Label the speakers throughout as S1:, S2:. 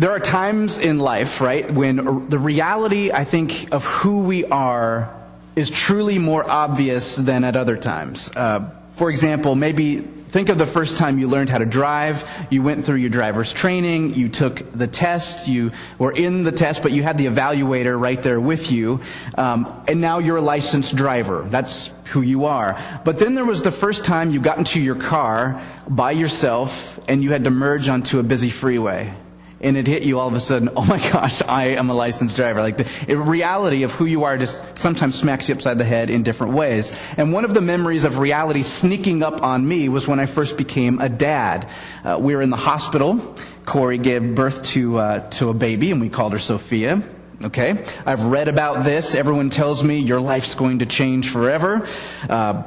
S1: there are times in life, right, when the reality, I think, of who we are is truly more obvious than at other times. Uh, for example, maybe think of the first time you learned how to drive. You went through your driver's training, you took the test, you were in the test, but you had the evaluator right there with you, um, and now you're a licensed driver. That's who you are. But then there was the first time you got into your car by yourself and you had to merge onto a busy freeway and it hit you all of a sudden, oh my gosh, I am a licensed driver. Like the reality of who you are just sometimes smacks you upside the head in different ways. And one of the memories of reality sneaking up on me was when I first became a dad. Uh, we were in the hospital. Corey gave birth to, uh, to a baby and we called her Sophia. Okay? I've read about this. Everyone tells me your life's going to change forever. Uh,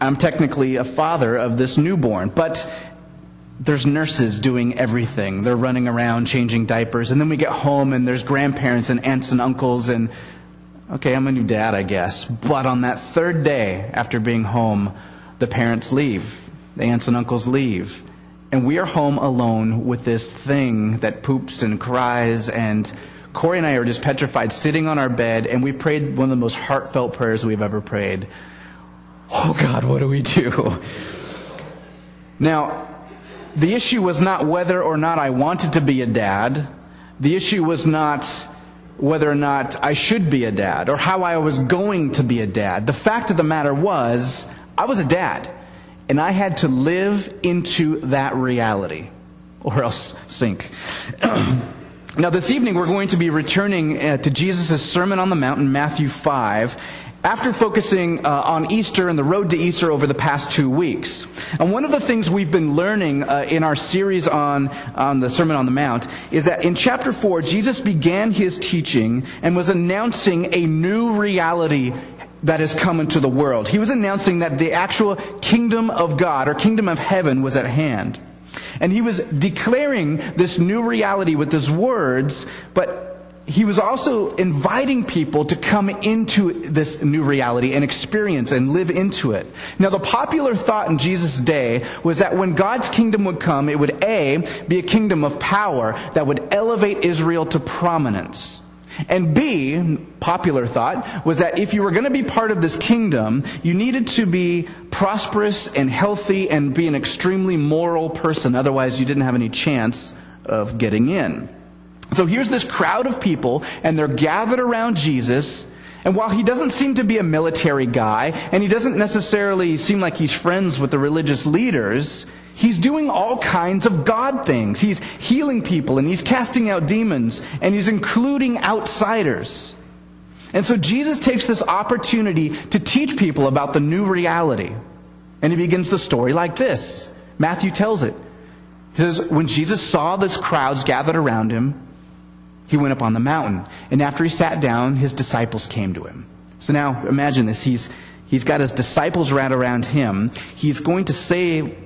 S1: I'm technically a father of this newborn, but there's nurses doing everything. They're running around changing diapers. And then we get home and there's grandparents and aunts and uncles and, okay, I'm a new dad, I guess. But on that third day after being home, the parents leave. The aunts and uncles leave. And we are home alone with this thing that poops and cries and Corey and I are just petrified sitting on our bed and we prayed one of the most heartfelt prayers we've ever prayed. Oh God, what do we do? Now, the issue was not whether or not I wanted to be a dad. The issue was not whether or not I should be a dad or how I was going to be a dad. The fact of the matter was, I was a dad. And I had to live into that reality or else sink. now, this evening we're going to be returning uh, to Jesus' Sermon on the Mount in Matthew 5 after focusing uh, on Easter and the road to Easter over the past two weeks. And one of the things we've been learning uh, in our series on, on the Sermon on the Mount is that in chapter 4, Jesus began his teaching and was announcing a new reality that has come into the world. He was announcing that the actual kingdom of God or kingdom of heaven was at hand. And he was declaring this new reality with his words, but he was also inviting people to come into this new reality and experience and live into it. Now, the popular thought in Jesus' day was that when God's kingdom would come, it would A, be a kingdom of power that would elevate Israel to prominence. And B, popular thought, was that if you were going to be part of this kingdom, you needed to be prosperous and healthy and be an extremely moral person. Otherwise, you didn't have any chance of getting in. So here's this crowd of people, and they're gathered around Jesus. And while he doesn't seem to be a military guy, and he doesn't necessarily seem like he's friends with the religious leaders, he's doing all kinds of God things. He's healing people, and he's casting out demons, and he's including outsiders. And so Jesus takes this opportunity to teach people about the new reality. And he begins the story like this Matthew tells it. He says, When Jesus saw this crowds gathered around him, he went up on the mountain. And after he sat down, his disciples came to him. So now imagine this. He's, he's got his disciples right around him. He's going to say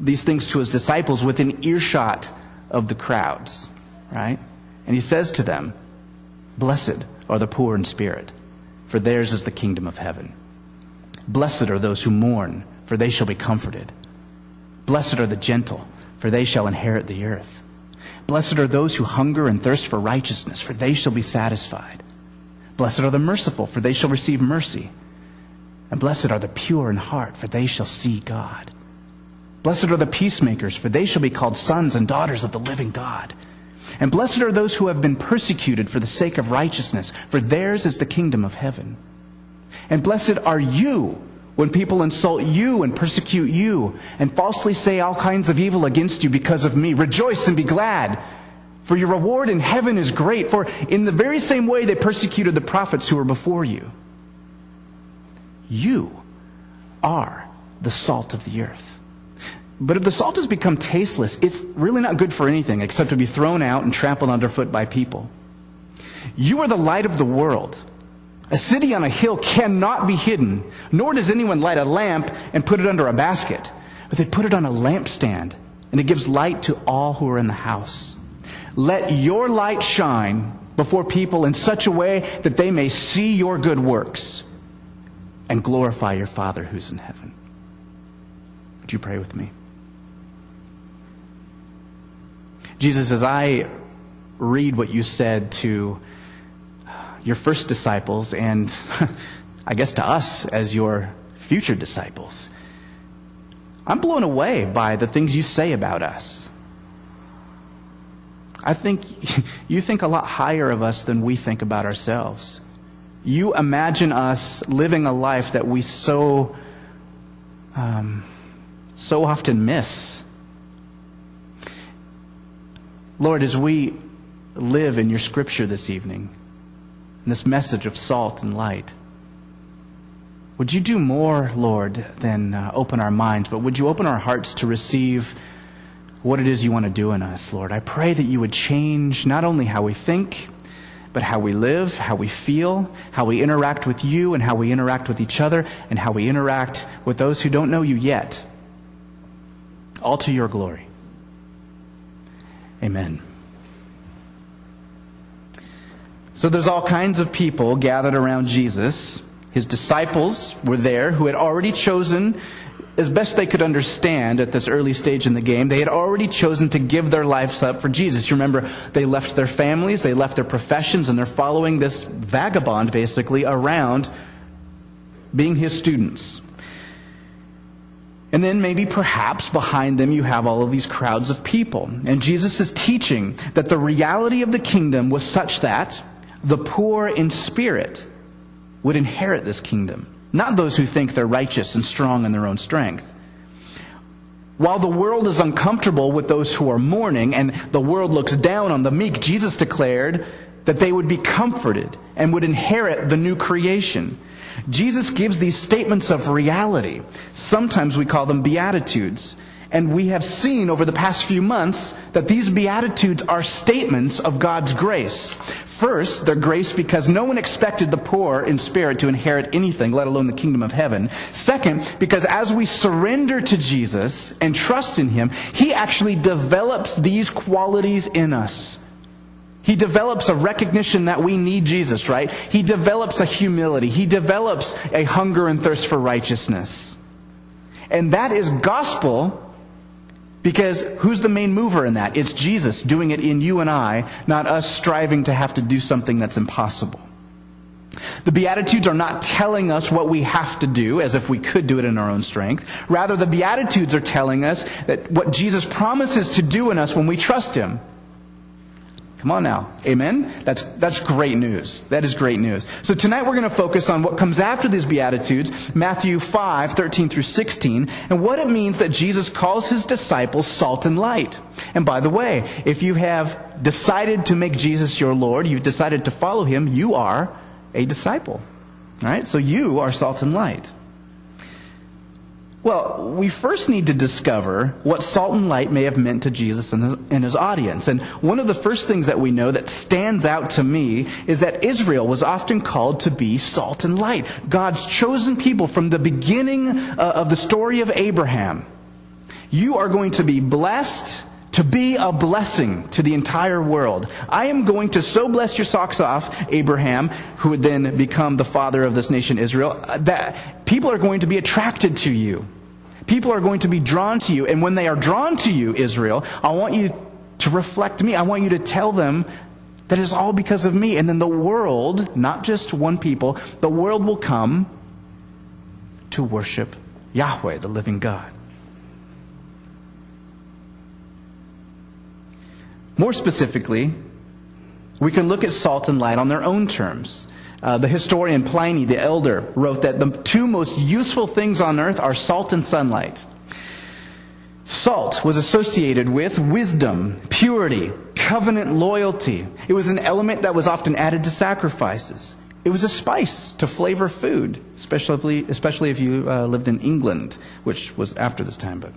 S1: these things to his disciples within earshot of the crowds, right? And he says to them, Blessed are the poor in spirit, for theirs is the kingdom of heaven. Blessed are those who mourn, for they shall be comforted. Blessed are the gentle, for they shall inherit the earth. Blessed are those who hunger and thirst for righteousness, for they shall be satisfied. Blessed are the merciful, for they shall receive mercy. And blessed are the pure in heart, for they shall see God. Blessed are the peacemakers, for they shall be called sons and daughters of the living God. And blessed are those who have been persecuted for the sake of righteousness, for theirs is the kingdom of heaven. And blessed are you when people insult you and persecute you and falsely say all kinds of evil against you because of me, rejoice and be glad. For your reward in heaven is great. For in the very same way they persecuted the prophets who were before you. You are the salt of the earth. But if the salt has become tasteless, it's really not good for anything except to be thrown out and trampled underfoot by people. You are the light of the world. A city on a hill cannot be hidden, nor does anyone light a lamp and put it under a basket, but they put it on a lampstand, and it gives light to all who are in the house. Let your light shine before people in such a way that they may see your good works and glorify your Father who's in heaven. Would you pray with me? Jesus, as I read what you said to your first disciples and I guess to us as your future disciples. I'm blown away by the things you say about us. I think you think a lot higher of us than we think about ourselves. You imagine us living a life that we so, um, so often miss. Lord, as we live in your scripture this evening, in this message of salt and light, would you do more, Lord, than uh, open our minds, but would you open our hearts to receive what it is you want to do in us, Lord? I pray that you would change not only how we think, but how we live, how we feel, how we interact with you, and how we interact with each other, and how we interact with those who don't know you yet. All to your glory. Amen. So there's all kinds of people gathered around Jesus his disciples were there who had already chosen, as best they could understand at this early stage in the game, they had already chosen to give their lives up for Jesus. You remember, they left their families, they left their professions, and they're following this vagabond basically around being his students. And then maybe perhaps behind them you have all of these crowds of people. And Jesus is teaching that the reality of the kingdom was such that the poor in spirit would inherit this kingdom, not those who think they're righteous and strong in their own strength. While the world is uncomfortable with those who are mourning and the world looks down on the meek, Jesus declared that they would be comforted and would inherit the new creation. Jesus gives these statements of reality. Sometimes we call them beatitudes. And we have seen over the past few months that these Beatitudes are statements of God's grace. First, they're grace because no one expected the poor in spirit to inherit anything, let alone the kingdom of heaven. Second, because as we surrender to Jesus and trust in Him, He actually develops these qualities in us. He develops a recognition that we need Jesus, right? He develops a humility. He develops a hunger and thirst for righteousness. And that is gospel because who's the main mover in that? It's Jesus doing it in you and I, not us striving to have to do something that's impossible. The Beatitudes are not telling us what we have to do as if we could do it in our own strength. Rather, the Beatitudes are telling us that what Jesus promises to do in us when we trust Him. Come on now. Amen? That's, that's great news. That is great news. So tonight we're going to focus on what comes after these Beatitudes, Matthew 5, 13 through 16, and what it means that Jesus calls his disciples salt and light. And by the way, if you have decided to make Jesus your Lord, you've decided to follow him, you are a disciple. All right? So you are salt and light. Well, we first need to discover what salt and light may have meant to Jesus and his, and his, audience. And one of the first things that we know that stands out to me is that Israel was often called to be salt and light. God's chosen people from the beginning uh, of the story of Abraham. You are going to be blessed to be a blessing to the entire world. I am going to so bless your socks off, Abraham, who would then become the father of this nation Israel, that people are going to be attracted to you. People are going to be drawn to you. And when they are drawn to you, Israel, I want you to reflect me. I want you to tell them that it's all because of me. And then the world, not just one people, the world will come to worship Yahweh, the living God. More specifically, we can look at salt and light on their own terms. Uh, the historian Pliny the Elder wrote that the two most useful things on earth are salt and sunlight. Salt was associated with wisdom, purity, covenant loyalty. It was an element that was often added to sacrifices. It was a spice to flavor food, especially, especially if you uh, lived in England, which was after this time, but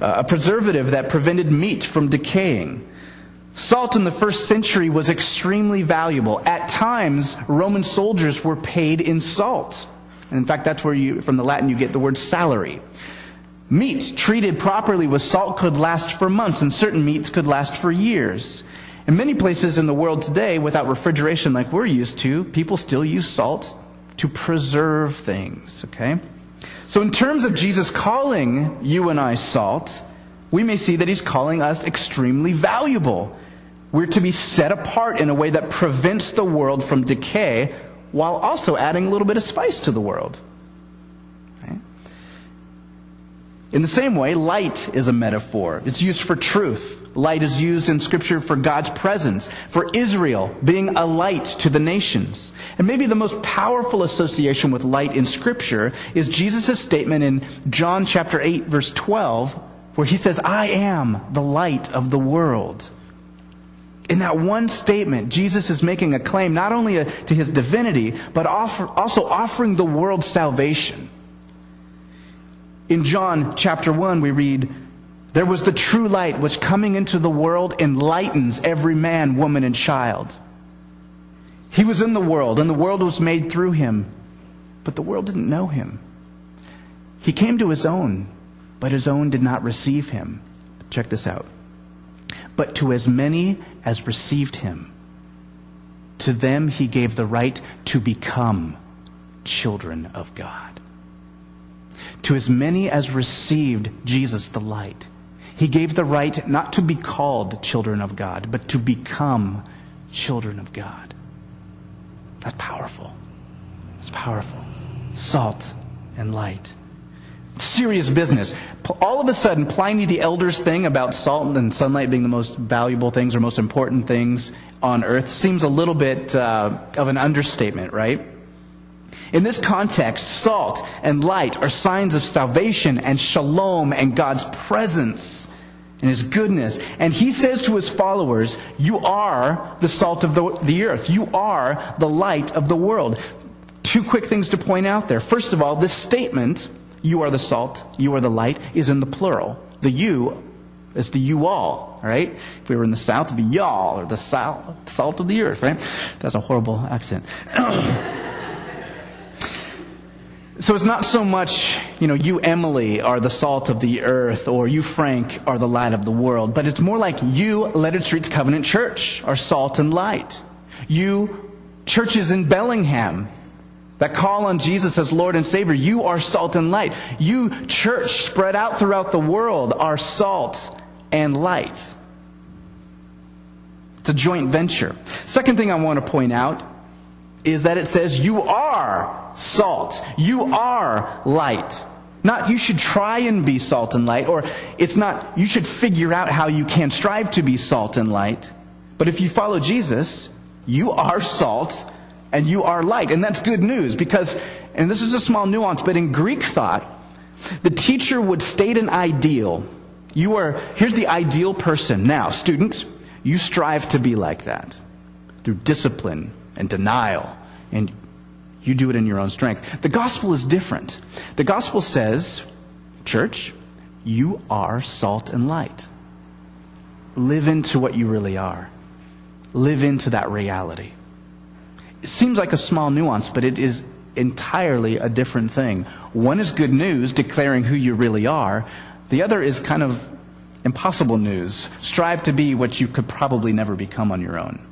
S1: uh, a preservative that prevented meat from decaying. Salt in the first century was extremely valuable. At times, Roman soldiers were paid in salt. And in fact, that's where you, from the Latin, you get the word salary. Meat treated properly with salt could last for months, and certain meats could last for years. In many places in the world today, without refrigeration like we're used to, people still use salt to preserve things, okay? So, in terms of Jesus calling you and I salt, we may see that he's calling us extremely valuable. We're to be set apart in a way that prevents the world from decay while also adding a little bit of spice to the world. In the same way, light is a metaphor. It's used for truth. Light is used in Scripture for God's presence, for Israel being a light to the nations. And maybe the most powerful association with light in Scripture is Jesus' statement in John chapter 8, verse 12, where he says, I am the light of the world. In that one statement, Jesus is making a claim not only uh, to his divinity, but also offering the world salvation. In John chapter 1, we read, There was the true light which coming into the world enlightens every man, woman, and child. He was in the world, and the world was made through him, but the world didn't know him. He came to his own, but his own did not receive him. Check this out. But to as many as received him, to them he gave the right to become children of God to as many as received Jesus the light. He gave the right not to be called children of God, but to become children of God. That's powerful. It's powerful. Salt and light. Serious business. All of a sudden, Pliny the Elder's thing about salt and sunlight being the most valuable things or most important things on earth seems a little bit uh, of an understatement, right? In this context, salt and light are signs of salvation and shalom and God's presence and His goodness. And He says to His followers, You are the salt of the, the earth. You are the light of the world. Two quick things to point out there. First of all, this statement, You are the salt, you are the light, is in the plural. The you is the you all, right? If we were in the South, it'd be y'all, or the salt, salt of the earth, right? That's a horrible accent. So it's not so much, you know, you, Emily, are the salt of the earth, or you, Frank, are the light of the world, but it's more like you, Leonard Street's Covenant Church, are salt and light. You, churches in Bellingham, that call on Jesus as Lord and Savior, you are salt and light. You, church spread out throughout the world, are salt and light. It's a joint venture. Second thing I want to point out is that it says you are salt. You are light. Not you should try and be salt and light, or it's not you should figure out how you can strive to be salt and light. But if you follow Jesus, you are salt and you are light. And that's good news because, and this is a small nuance, but in Greek thought, the teacher would state an ideal. You are, here's the ideal person. Now, students, you strive to be like that through discipline, and denial, and you do it in your own strength. The gospel is different. The gospel says, church, you are salt and light. Live into what you really are. Live into that reality. It seems like a small nuance, but it is entirely a different thing. One is good news, declaring who you really are. The other is kind of impossible news. Strive to be what you could probably never become on your own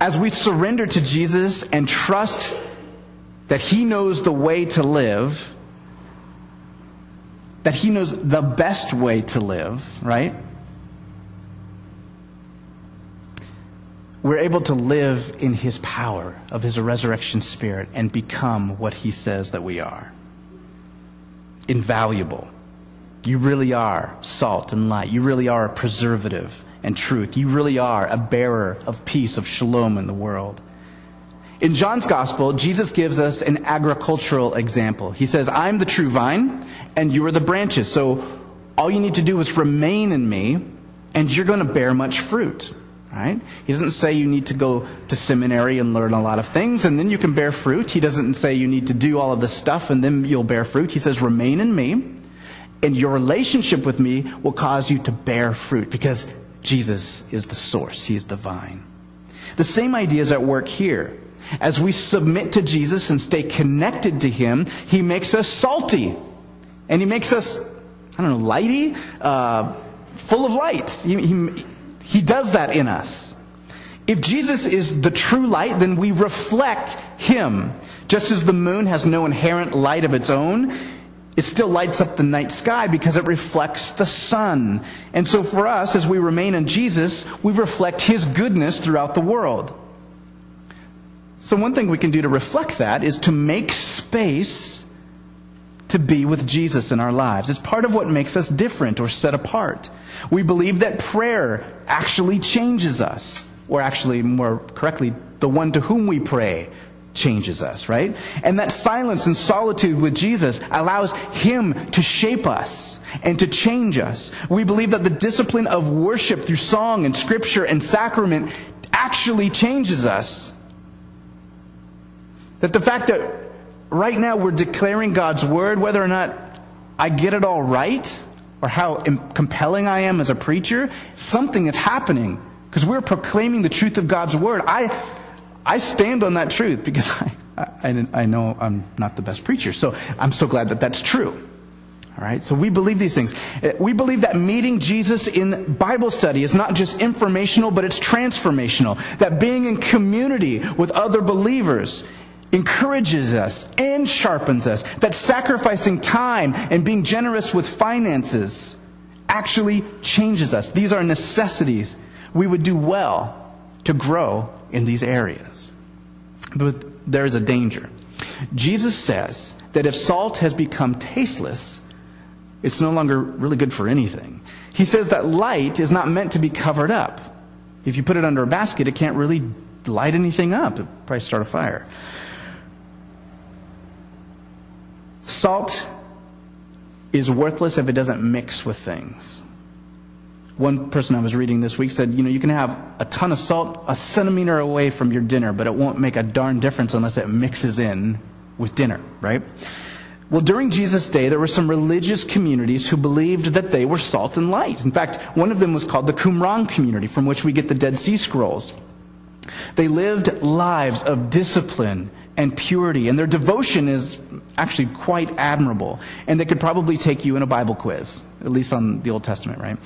S1: as we surrender to Jesus and trust that He knows the way to live, that He knows the best way to live, right? We're able to live in His power of His resurrection spirit and become what He says that we are. Invaluable. You really are salt and light. You really are a preservative and truth. You really are a bearer of peace, of shalom in the world. In John's gospel, Jesus gives us an agricultural example. He says, I'm the true vine, and you are the branches. So all you need to do is remain in me, and you're going to bear much fruit. Right? He doesn't say you need to go to seminary and learn a lot of things and then you can bear fruit. He doesn't say you need to do all of this stuff and then you'll bear fruit. He says, remain in me, and your relationship with me will cause you to bear fruit because Jesus is the source, He is the vine. The same idea is at work here. As we submit to Jesus and stay connected to Him, He makes us salty. And He makes us, I don't know, lighty, uh, full of light. He, he, he does that in us. If Jesus is the true light, then we reflect Him. Just as the moon has no inherent light of its own, It still lights up the night sky because it reflects the sun. And so for us, as we remain in Jesus, we reflect His goodness throughout the world. So one thing we can do to reflect that is to make space to be with Jesus in our lives. It's part of what makes us different or set apart. We believe that prayer actually changes us, or actually, more correctly, the one to whom we pray changes us, right? And that silence and solitude with Jesus allows Him to shape us and to change us. We believe that the discipline of worship through song and scripture and sacrament actually changes us. That the fact that right now we're declaring God's word, whether or not I get it all right or how compelling I am as a preacher, something is happening because we're proclaiming the truth of God's word. I, I stand on that truth because I, I, I know I'm not the best preacher. So I'm so glad that that's true. All right, so we believe these things. Uh, we believe that meeting Jesus in Bible study is not just informational, but it's transformational. That being in community with other believers encourages us and sharpens us. That sacrificing time and being generous with finances actually changes us. These are necessities. We would do well to grow in these areas. But there is a danger. Jesus says that if salt has become tasteless, it's no longer really good for anything. He says that light is not meant to be covered up. If you put it under a basket, it can't really light anything up. It'll probably start a fire. Salt is worthless if it doesn't mix with things. One person I was reading this week said, you know, you can have a ton of salt a centimeter away from your dinner, but it won't make a darn difference unless it mixes in with dinner, right? Well, during Jesus' day, there were some religious communities who believed that they were salt and light. In fact, one of them was called the Qumran community, from which we get the Dead Sea Scrolls. They lived lives of discipline and purity, and their devotion is actually quite admirable. And they could probably take you in a Bible quiz, at least on the Old Testament, right?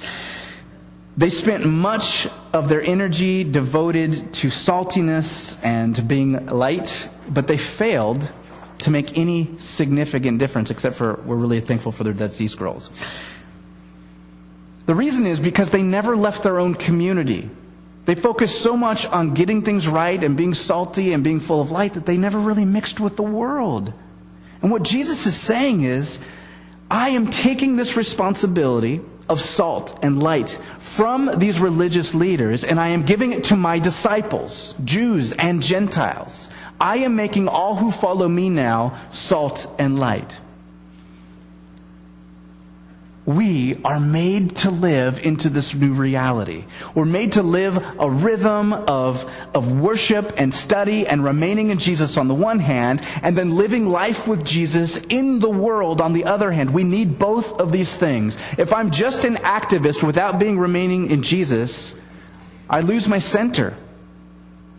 S1: They spent much of their energy devoted to saltiness and to being light, but they failed to make any significant difference, except for we're really thankful for their Dead Sea Scrolls. The reason is because they never left their own community. They focused so much on getting things right and being salty and being full of light that they never really mixed with the world. And what Jesus is saying is, I am taking this responsibility of salt and light from these religious leaders, and I am giving it to my disciples, Jews and Gentiles. I am making all who follow me now salt and light we are made to live into this new reality. We're made to live a rhythm of, of worship and study and remaining in Jesus on the one hand, and then living life with Jesus in the world on the other hand. We need both of these things. If I'm just an activist without being remaining in Jesus, I lose my center.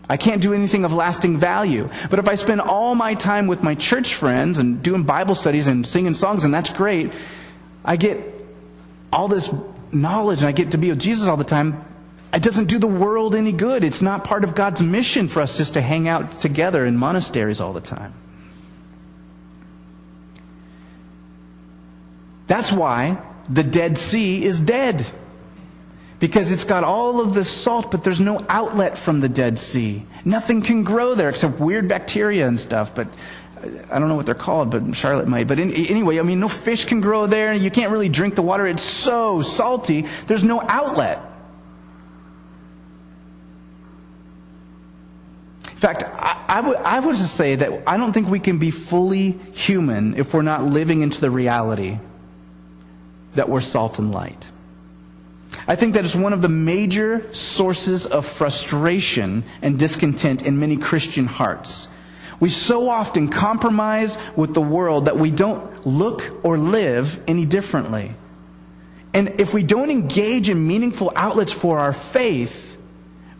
S1: I can't do anything of lasting value. But if I spend all my time with my church friends and doing Bible studies and singing songs, and that's great, I get all this knowledge and I get to be with Jesus all the time, it doesn't do the world any good. It's not part of God's mission for us just to hang out together in monasteries all the time. That's why the Dead Sea is dead. Because it's got all of this salt, but there's no outlet from the Dead Sea. Nothing can grow there except weird bacteria and stuff. But I don't know what they're called, but Charlotte might. But in, anyway, I mean, no fish can grow there. You can't really drink the water. It's so salty. There's no outlet. In fact, I, would just say that I don't think we can be fully human if we're not living into the reality that we're salt and light. I think that is one of the major sources of frustration and discontent in many Christian hearts we so often compromise with the world that we don't look or live any differently. And if we don't engage in meaningful outlets for our faith,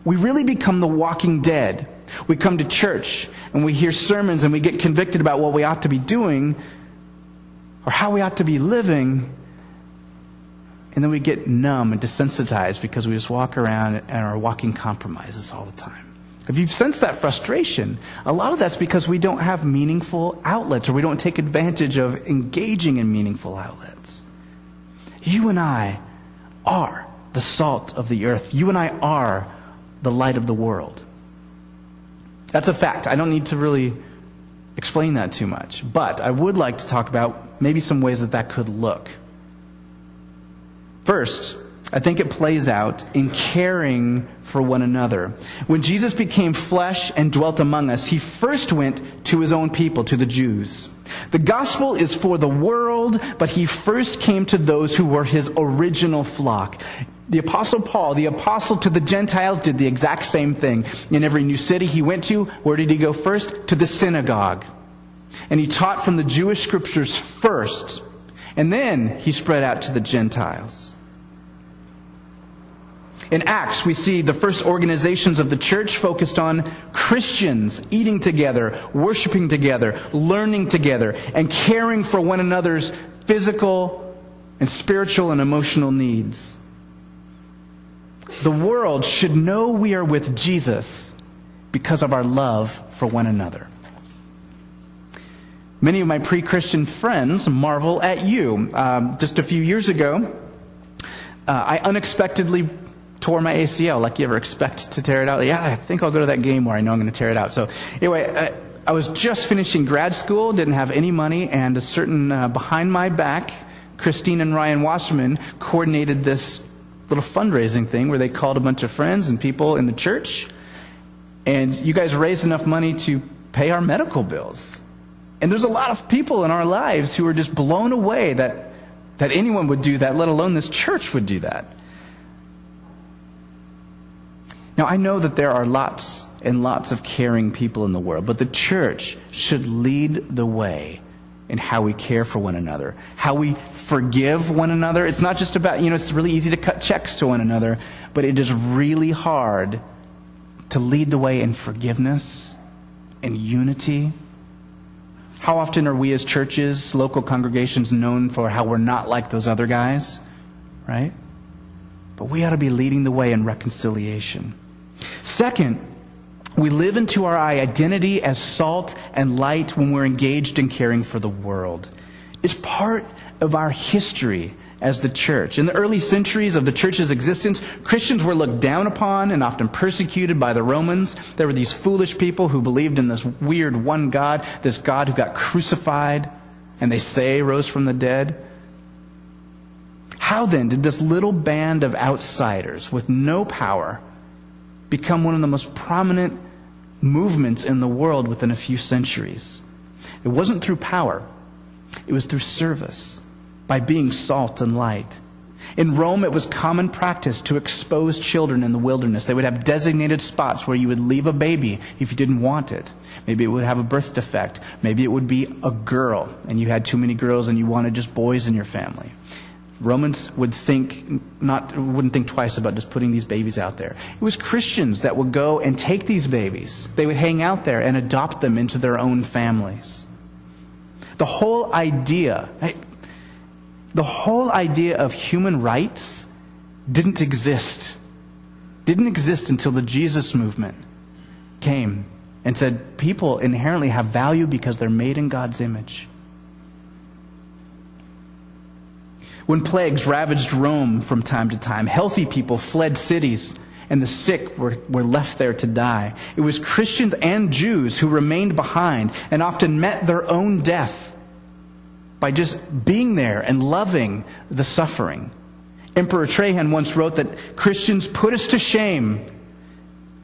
S1: we really become the walking dead. We come to church and we hear sermons and we get convicted about what we ought to be doing or how we ought to be living. And then we get numb and desensitized because we just walk around and are walking compromises all the time. If you've sensed that frustration, a lot of that's because we don't have meaningful outlets or we don't take advantage of engaging in meaningful outlets. You and I are the salt of the earth. You and I are the light of the world. That's a fact. I don't need to really explain that too much. But I would like to talk about maybe some ways that that could look. First, I think it plays out in caring for one another. When Jesus became flesh and dwelt among us, he first went to his own people, to the Jews. The gospel is for the world, but he first came to those who were his original flock. The apostle Paul, the apostle to the Gentiles, did the exact same thing. In every new city he went to, where did he go first? To the synagogue. And he taught from the Jewish scriptures first, and then he spread out to the Gentiles. In Acts, we see the first organizations of the church focused on Christians eating together, worshiping together, learning together, and caring for one another's physical and spiritual and emotional needs. The world should know we are with Jesus because of our love for one another. Many of my pre Christian friends marvel at you. Um, just a few years ago, uh, I unexpectedly tore my ACL. Like you ever expect to tear it out? Yeah, I think I'll go to that game where I know I'm going to tear it out. So, anyway, I, I was just finishing grad school, didn't have any money, and a certain uh, behind my back, Christine and Ryan Wasserman coordinated this little fundraising thing where they called a bunch of friends and people in the church. And you guys raised enough money to pay our medical bills. And there's a lot of people in our lives who are just blown away that, that anyone would do that, let alone this church would do that. Now, I know that there are lots and lots of caring people in the world, but the church should lead the way in how we care for one another, how we forgive one another. It's not just about, you know, it's really easy to cut checks to one another, but it is really hard to lead the way in forgiveness and unity. How often are we as churches, local congregations, known for how we're not like those other guys, right? But we ought to be leading the way in reconciliation. Second, we live into our identity as salt and light when we're engaged in caring for the world. It's part of our history as the church. In the early centuries of the church's existence, Christians were looked down upon and often persecuted by the Romans. There were these foolish people who believed in this weird one God, this God who got crucified and they say rose from the dead. How then did this little band of outsiders with no power become one of the most prominent movements in the world within a few centuries. It wasn't through power, it was through service, by being salt and light. In Rome, it was common practice to expose children in the wilderness. They would have designated spots where you would leave a baby if you didn't want it. Maybe it would have a birth defect. Maybe it would be a girl, and you had too many girls and you wanted just boys in your family. Romans would think not wouldn't think twice about just putting these babies out there. It was Christians that would go and take these babies. They would hang out there and adopt them into their own families. The whole idea, the whole idea of human rights didn't exist. Didn't exist until the Jesus movement came and said people inherently have value because they're made in God's image. When plagues ravaged Rome from time to time, healthy people fled cities and the sick were, were left there to die. It was Christians and Jews who remained behind and often met their own death by just being there and loving the suffering. Emperor Trajan once wrote that Christians put us to shame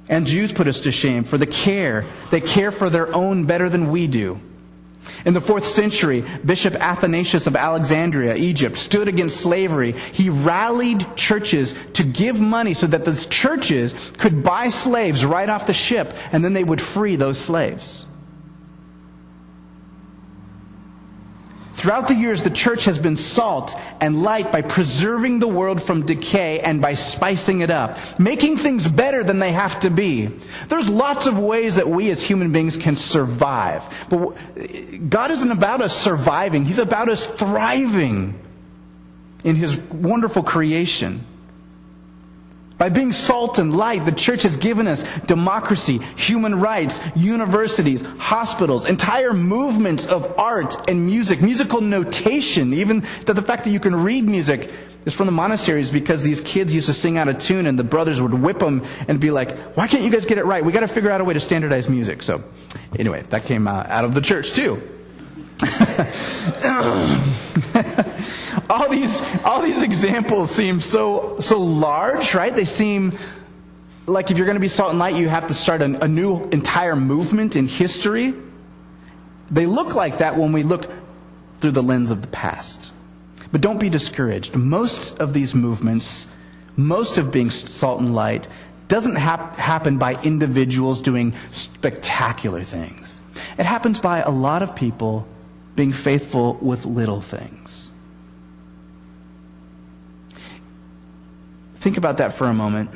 S1: and Jews put us to shame for the care. They care for their own better than we do. In the fourth century, Bishop Athanasius of Alexandria, Egypt, stood against slavery. He rallied churches to give money so that the churches could buy slaves right off the ship, and then they would free those slaves. Throughout the years, the church has been salt and light by preserving the world from decay and by spicing it up, making things better than they have to be. There's lots of ways that we as human beings can survive. But God isn't about us surviving, He's about us thriving in His wonderful creation. By being salt and light, the church has given us democracy, human rights, universities, hospitals, entire movements of art and music, musical notation, even that the fact that you can read music is from the monasteries because these kids used to sing out of tune and the brothers would whip them and be like, why can't you guys get it right? We got to figure out a way to standardize music. So anyway, that came uh, out of the church too. all these all these examples seem so so large, right? They seem like if you're going to be salt and light, you have to start a, a new entire movement in history. They look like that when we look through the lens of the past. But don't be discouraged. Most of these movements, most of being salt and light, doesn't hap- happen by individuals doing spectacular things. It happens by a lot of people being faithful with little things. Think about that for a moment.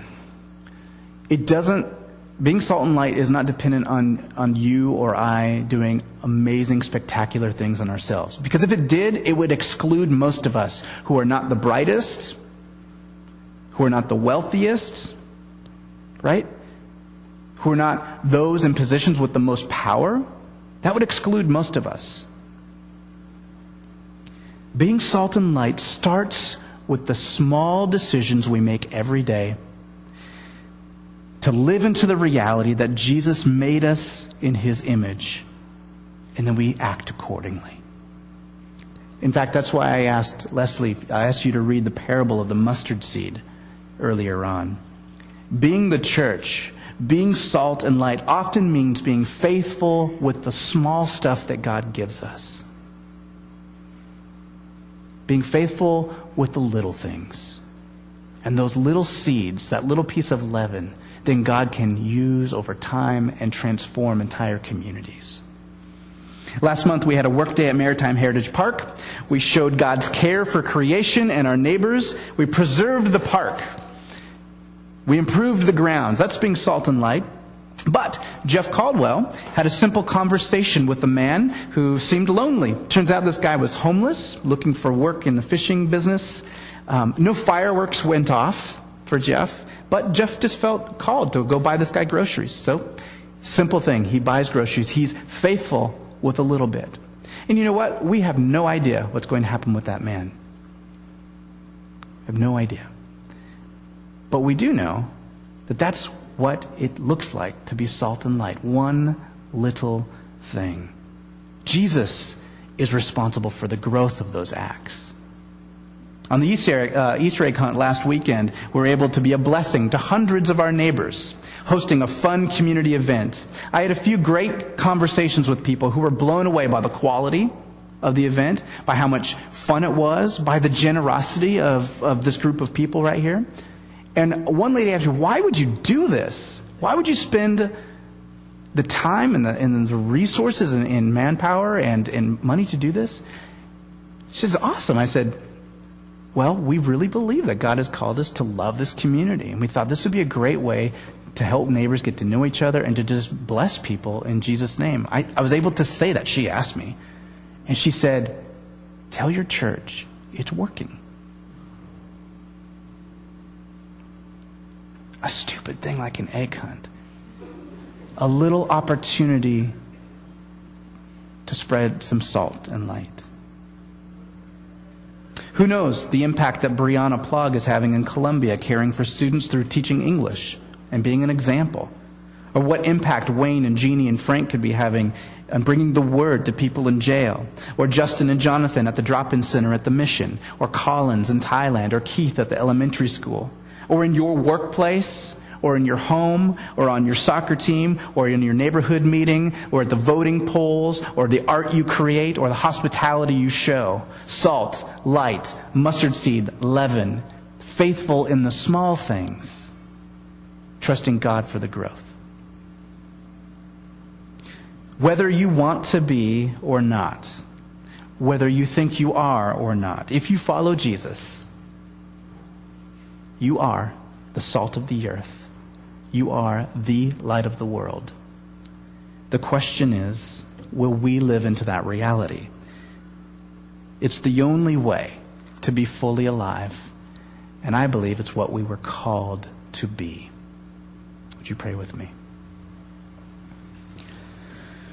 S1: It doesn't, being salt and light is not dependent on, on you or I doing amazing, spectacular things on ourselves. Because if it did, it would exclude most of us who are not the brightest, who are not the wealthiest, right? Who are not those in positions with the most power. That would exclude most of us. Being salt and light starts with the small decisions we make every day to live into the reality that Jesus made us in his image, and then we act accordingly. In fact, that's why I asked Leslie, I asked you to read the parable of the mustard seed earlier on. Being the church, being salt and light often means being faithful with the small stuff that God gives us being faithful with the little things. And those little seeds, that little piece of leaven, then God can use over time and transform entire communities. Last month we had a work day at Maritime Heritage Park. We showed God's care for creation and our neighbors. We preserved the park. We improved the grounds. That's being salt and light. But Jeff Caldwell had a simple conversation with a man who seemed lonely. Turns out this guy was homeless, looking for work in the fishing business. Um, no fireworks went off for Jeff, but Jeff just felt called to go buy this guy groceries. So, simple thing. He buys groceries. He's faithful with a little bit. And you know what? We have no idea what's going to happen with that man. We have no idea. But we do know that that's what it looks like to be salt and light. One little thing. Jesus is responsible for the growth of those acts. On the Easter egg, uh, Easter egg hunt last weekend, we were able to be a blessing to hundreds of our neighbors, hosting a fun community event. I had a few great conversations with people who were blown away by the quality of the event, by how much fun it was, by the generosity of, of this group of people right here. And one lady asked me, why would you do this? Why would you spend the time and the, and the resources and, and manpower and, and money to do this? She says, awesome. I said, well, we really believe that God has called us to love this community. And we thought this would be a great way to help neighbors get to know each other and to just bless people in Jesus' name. I, I was able to say that. She asked me. And she said, Tell your church it's working. A stupid thing like an egg hunt, a little opportunity to spread some salt and light. Who knows the impact that Brianna Plug is having in Colombia, caring for students through teaching English and being an example? Or what impact Wayne and Jeannie and Frank could be having and bringing the word to people in jail, or Justin and Jonathan at the drop in center at the mission, or Collins in Thailand, or Keith at the elementary school or in your workplace, or in your home, or on your soccer team, or in your neighborhood meeting, or at the voting polls, or the art you create, or the hospitality you show. Salt, light, mustard seed, leaven, faithful in the small things, trusting God for the growth. Whether you want to be or not, whether you think you are or not, if you follow Jesus, you are the salt of the earth. You are the light of the world. The question is will we live into that reality? It's the only way to be fully alive. And I believe it's what we were called to be. Would you pray with me?